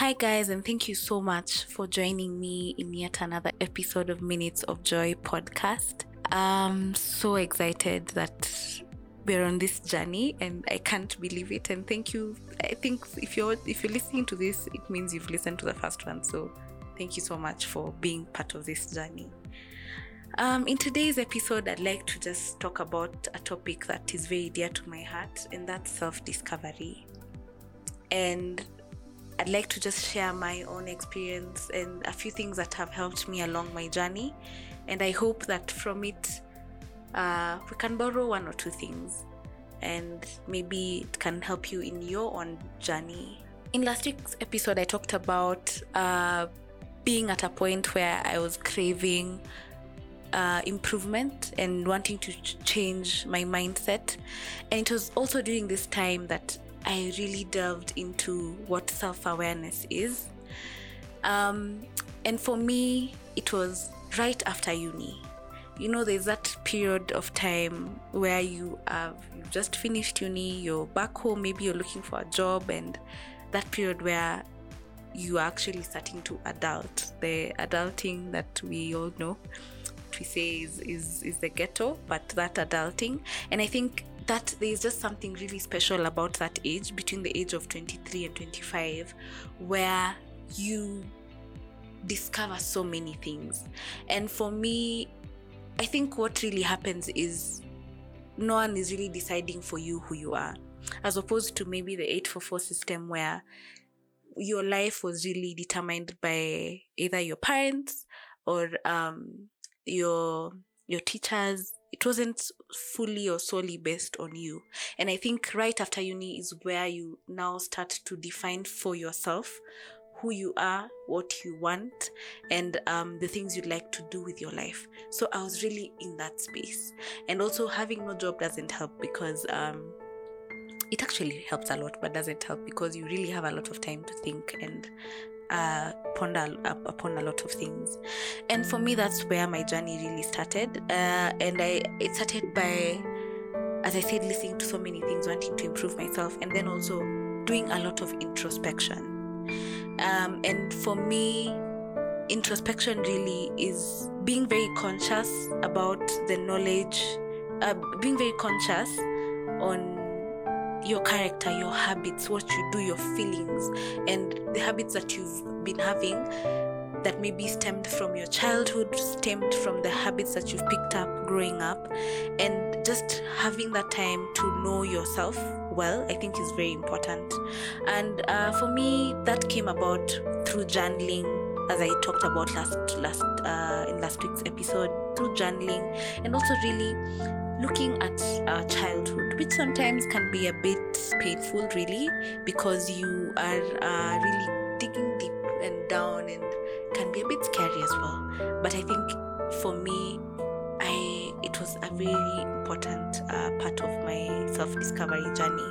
Hi, guys, and thank you so much for joining me in yet another episode of Minutes of Joy podcast. I'm so excited that we're on this journey and I can't believe it. And thank you. I think if you're if you're listening to this, it means you've listened to the first one. So thank you so much for being part of this journey. Um, in today's episode, I'd like to just talk about a topic that is very dear to my heart, and that's self discovery. And I'd like to just share my own experience and a few things that have helped me along my journey. And I hope that from it, uh, we can borrow one or two things and maybe it can help you in your own journey. In last week's episode, I talked about uh, being at a point where I was craving uh, improvement and wanting to ch- change my mindset. And it was also during this time that I really delved into what self awareness is. Um, and for me, it was right after uni. You know, there's that period of time where you have you've just finished uni, you're back home, maybe you're looking for a job, and that period where you are actually starting to adult. The adulting that we all know, we say is, is is the ghetto, but that adulting. And I think that there's just something really special about that age between the age of 23 and 25 where you discover so many things. And for me i think what really happens is no one is really deciding for you who you are as opposed to maybe the 844 system where your life was really determined by either your parents or um, your your teachers it wasn't fully or solely based on you. And i think right after uni is where you now start to define for yourself who you are what you want and um, the things you'd like to do with your life. So i was really in that space. And also having no job doesn't help because um, it actually helps a lot but doesn't help because you really have a lot of time to think and uh, ponder upon a lot of things. And for me, that's where my journey really started. Uh, and I it started by, as I said, listening to so many things, wanting to improve myself, and then also doing a lot of introspection. Um, and for me, introspection really is being very conscious about the knowledge, uh, being very conscious on your character, your habits, what you do, your feelings, and the habits that you've been having that maybe stemmed from your childhood, stemmed from the habits that you've picked up growing up, and just having that time to know yourself well, I think is very important. And uh, for me, that came about through journaling, as I talked about last last uh, in last week's episode, through journaling, and also really looking at our childhood, which sometimes can be a bit painful, really, because you are uh, really digging deep and down and can be a bit scary as well. But I think for me, I it was a very important uh, part of my self-discovery journey.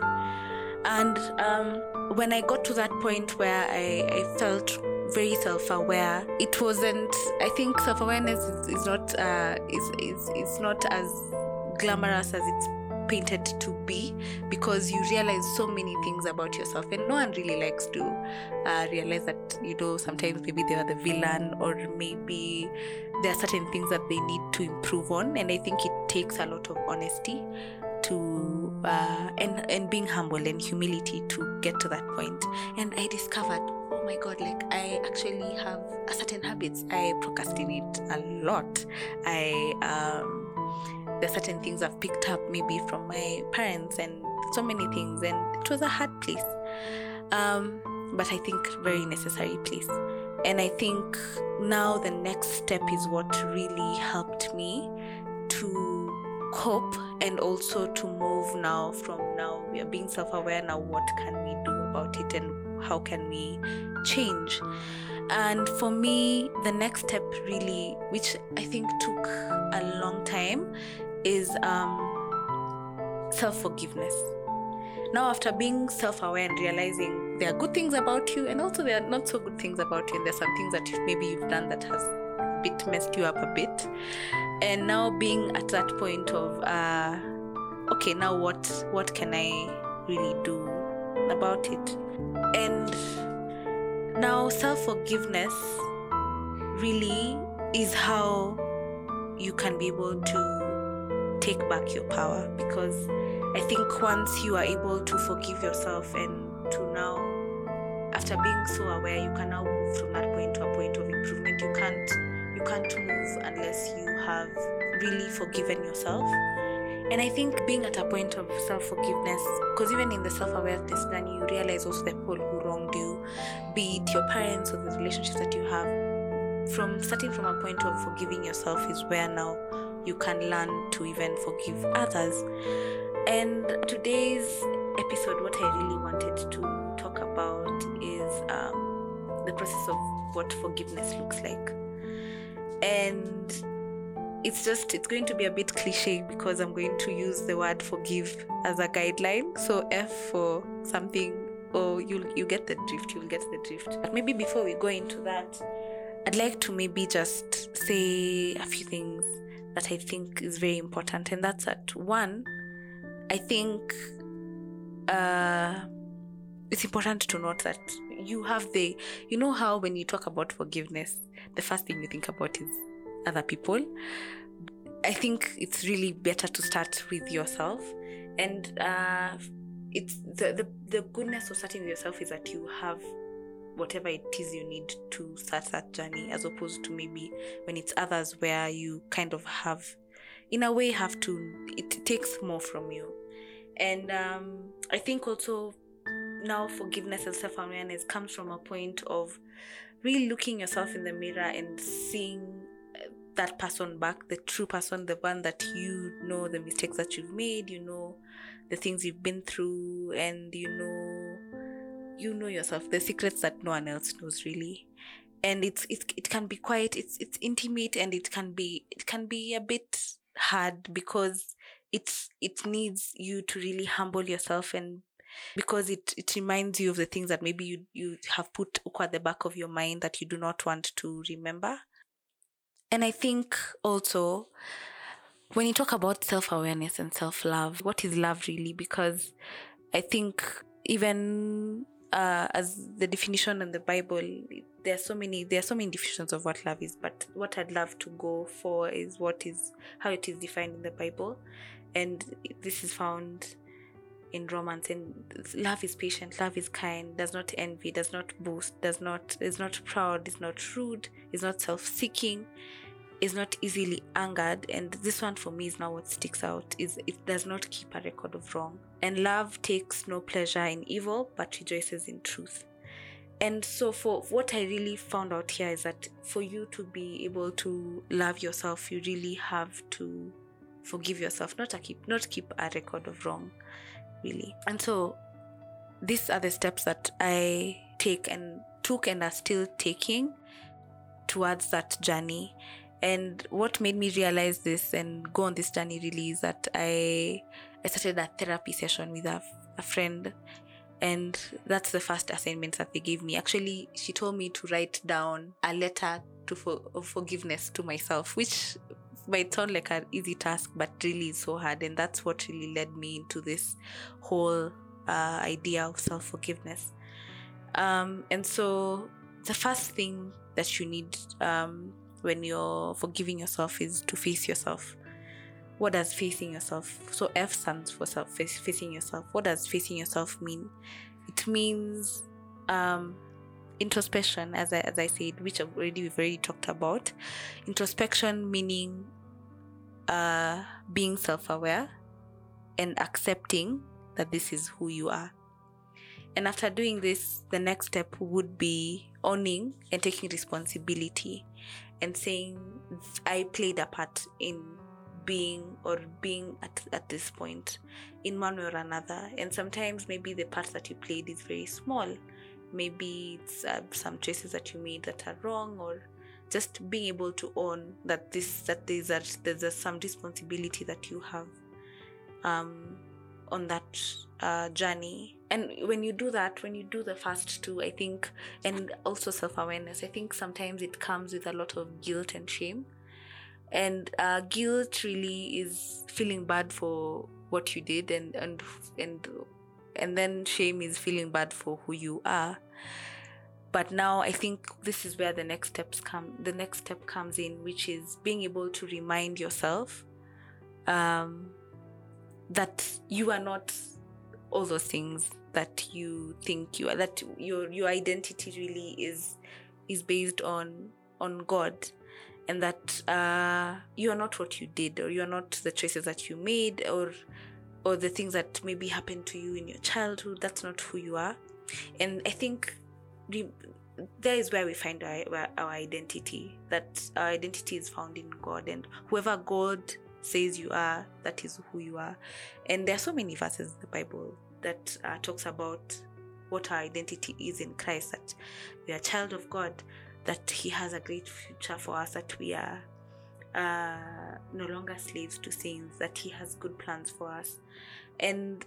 And um, when I got to that point where I, I felt very self-aware, it wasn't. I think self-awareness is, is not uh, is, is is not as glamorous as it's painted to be because you realize so many things about yourself and no one really likes to uh, realize that you know sometimes maybe they are the villain or maybe there are certain things that they need to improve on and i think it takes a lot of honesty to uh, and and being humble and humility to get to that point. And i discovered oh my god like i actually have certain habits. I procrastinate a lot. I um there are certain things I've picked up maybe from my parents and so many things, and it was a hard place. Um, but I think very necessary place. And I think now the next step is what really helped me to cope and also to move now from now we are being self-aware now what can we do about it and how can we change and for me the next step really which i think took a long time is um, self forgiveness. Now, after being self aware and realizing there are good things about you, and also there are not so good things about you, and there's some things that maybe you've done that has a bit messed you up a bit, and now being at that point of, uh, okay, now what what can I really do about it? And Now, self forgiveness really is how you can be able to take back your power because I think once you are able to forgive yourself and to now, after being so aware, you can now move from that point to a point of improvement. You can't you can't move unless you have really forgiven yourself. And I think being at a point of self forgiveness, because even in the self awareness journey, you realize also the people who wronged you, be it your parents or the relationships that you have. From starting from a point of forgiving yourself is where now you can learn to even forgive others. And today's episode, what I really wanted to talk about is um, the process of what forgiveness looks like. And it's just it's going to be a bit cliche because I'm going to use the word forgive as a guideline. So F for something or you'll you get the drift, you'll get the drift. But maybe before we go into that, I'd like to maybe just say a few things that I think is very important, and that's that one, I think uh, it's important to note that you have the, you know, how when you talk about forgiveness, the first thing you think about is other people. I think it's really better to start with yourself, and uh, it's the, the the goodness of starting with yourself is that you have whatever it is you need to start that journey, as opposed to maybe when it's others where you kind of have, in a way, have to. It takes more from you, and um, I think also now forgiveness and self awareness comes from a point of really looking yourself in the mirror and seeing that person back, the true person, the one that you know the mistakes that you've made, you know the things you've been through, and you know you know yourself, the secrets that no one else knows really. And it's it, it can be quiet it's it's intimate and it can be it can be a bit hard because it's it needs you to really humble yourself and because it, it reminds you of the things that maybe you, you have put at the back of your mind that you do not want to remember. And I think also when you talk about self awareness and self love, what is love really? Because I think even uh, as the definition in the Bible, there are so many there are so many definitions of what love is. But what I'd love to go for is what is how it is defined in the Bible, and this is found in Romans and love is patient love is kind does not envy does not boast does not is not proud is not rude is not self-seeking is not easily angered and this one for me is now what sticks out is it does not keep a record of wrong and love takes no pleasure in evil but rejoices in truth and so for what i really found out here is that for you to be able to love yourself you really have to forgive yourself not a keep not keep a record of wrong really. And so these are the steps that I take and took and are still taking towards that journey. And what made me realize this and go on this journey really is that I I started a therapy session with a, a friend and that's the first assignment that they gave me. Actually, she told me to write down a letter to for, of forgiveness to myself, which might sound like an easy task, but really is so hard. And that's what really led me into this whole uh, idea of self forgiveness. Um, and so, the first thing that you need um, when you're forgiving yourself is to face yourself. What does facing yourself? So F stands for self facing yourself. What does facing yourself mean? It means um, introspection, as I, as I said, which already we've already talked about. Introspection meaning uh, being self aware and accepting that this is who you are. And after doing this, the next step would be owning and taking responsibility and saying, I played a part in being or being at, at this point in one way or another. And sometimes maybe the part that you played is very small. Maybe it's uh, some choices that you made that are wrong or just being able to own that this that there's a, there's a, some responsibility that you have um, on that uh, journey and when you do that when you do the first two i think and also self-awareness i think sometimes it comes with a lot of guilt and shame and uh, guilt really is feeling bad for what you did and and and and then shame is feeling bad for who you are but now I think this is where the next steps come. The next step comes in, which is being able to remind yourself um, that you are not all those things that you think you are. That your your identity really is is based on on God, and that uh, you are not what you did, or you are not the choices that you made, or or the things that maybe happened to you in your childhood. That's not who you are, and I think there is where we find our, our identity that our identity is found in god and whoever god says you are that is who you are. And there are so many verses in the bible that uh, talks about what our identity is in christ that we are child of god that he has a great future for us that we are uh, no longer slaves to sins that he has good plans for us. And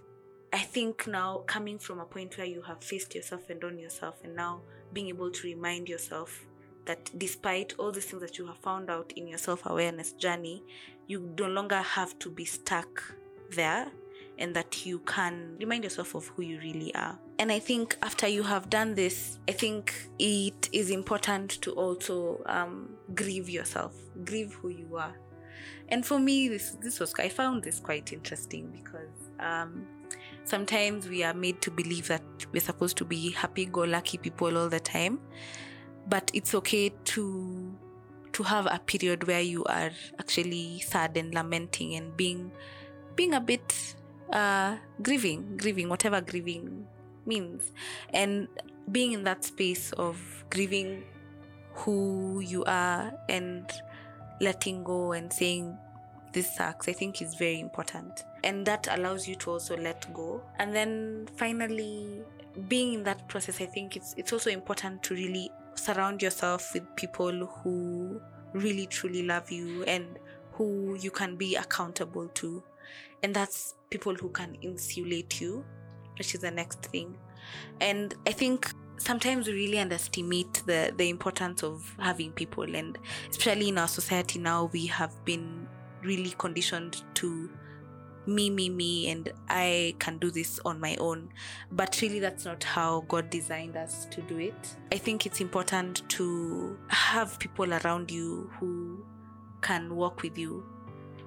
I think now coming from a point where you have faced yourself and done yourself, and now being able to remind yourself that despite all the things that you have found out in your self awareness journey, you no longer have to be stuck there and that you can remind yourself of who you really are. And I think after you have done this, I think it is important to also um, grieve yourself, grieve who you are. And for me, this this was I found this quite interesting because um, sometimes we are made to believe that we're supposed to be happy go lucky people all the time but it's okay to to have a period where you are actually sad and lamenting and being being a bit uh grieving grieving whatever grieving means. And being in that space of grieving who you are and letting go and saying this sucks i think is very important. And that allows you to also let go. And then finally being in that process i think it's it's also important to really surround yourself with people who really truly love you and who you can be accountable to and that's people who can insulate you which is the next thing and i think sometimes we really underestimate the the importance of having people and especially in our society now we have been really conditioned to me, me, me, and I can do this on my own. But really, that's not how God designed us to do it. I think it's important to have people around you who can walk with you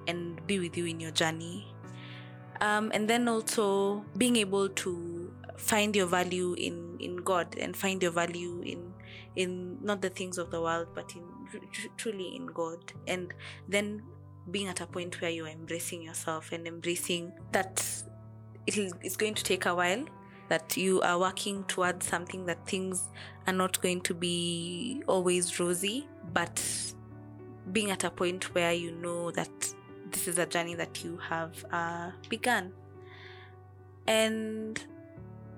and be with you in your journey. Um, and then also being able to find your value in, in God and find your value in in not the things of the world but in truly in God. And then being at a point where you're embracing yourself and embracing that it's going to take a while that you are working towards something that things are not going to be always rosy but being at a point where you know that this is a journey that you have uh, begun. And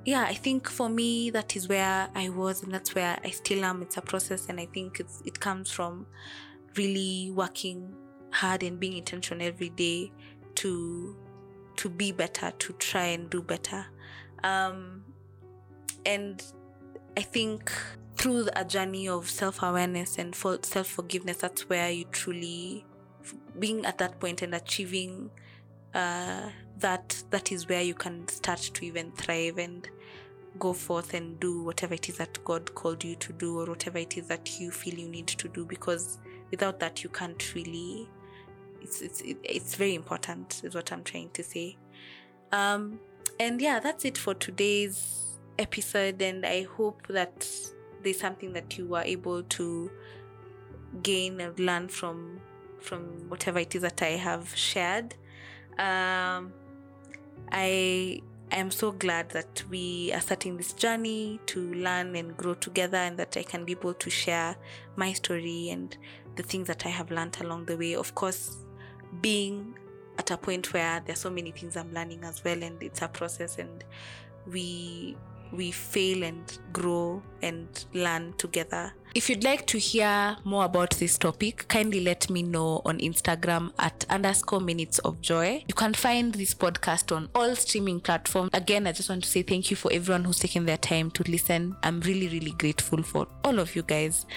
yeah i think for me that is where i was and that's where i still am. It's a process and i think it comes from really working hard and being intentional every day to to be better to try and do better. Um, and i think through a journey of self-awareness and self-forgiveness that's where you truly being at that point and achieving uh, that that is where you can start to even thrive and go forth and do whatever it is that god called you to do or whatever it is that you feel you need to do because without that you can't really it's it's it's very important is what i'm trying to say. Um and yeah that's it for today's episode and i hope that there's something that you were able to gain and learn from from whatever it is that i have shared um i I am so glad that we are starting this journey to learn and grow together, and that I can be able to share my story and the things that I have learned along the way. Of course, being at a point where there are so many things I'm learning as well, and it's a process, and we we fail and grow and learn together. If you'd like to hear more about this topic, kindly let me know on Instagram at underscore minutes of joy. You can find this podcast on all streaming platforms. Again, I just want to say thank you for everyone who's taken their time to listen. I'm really, really grateful for all of you guys.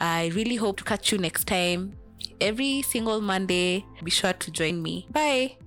I really hope to catch you next time every single Monday. Be sure to join me. Bye.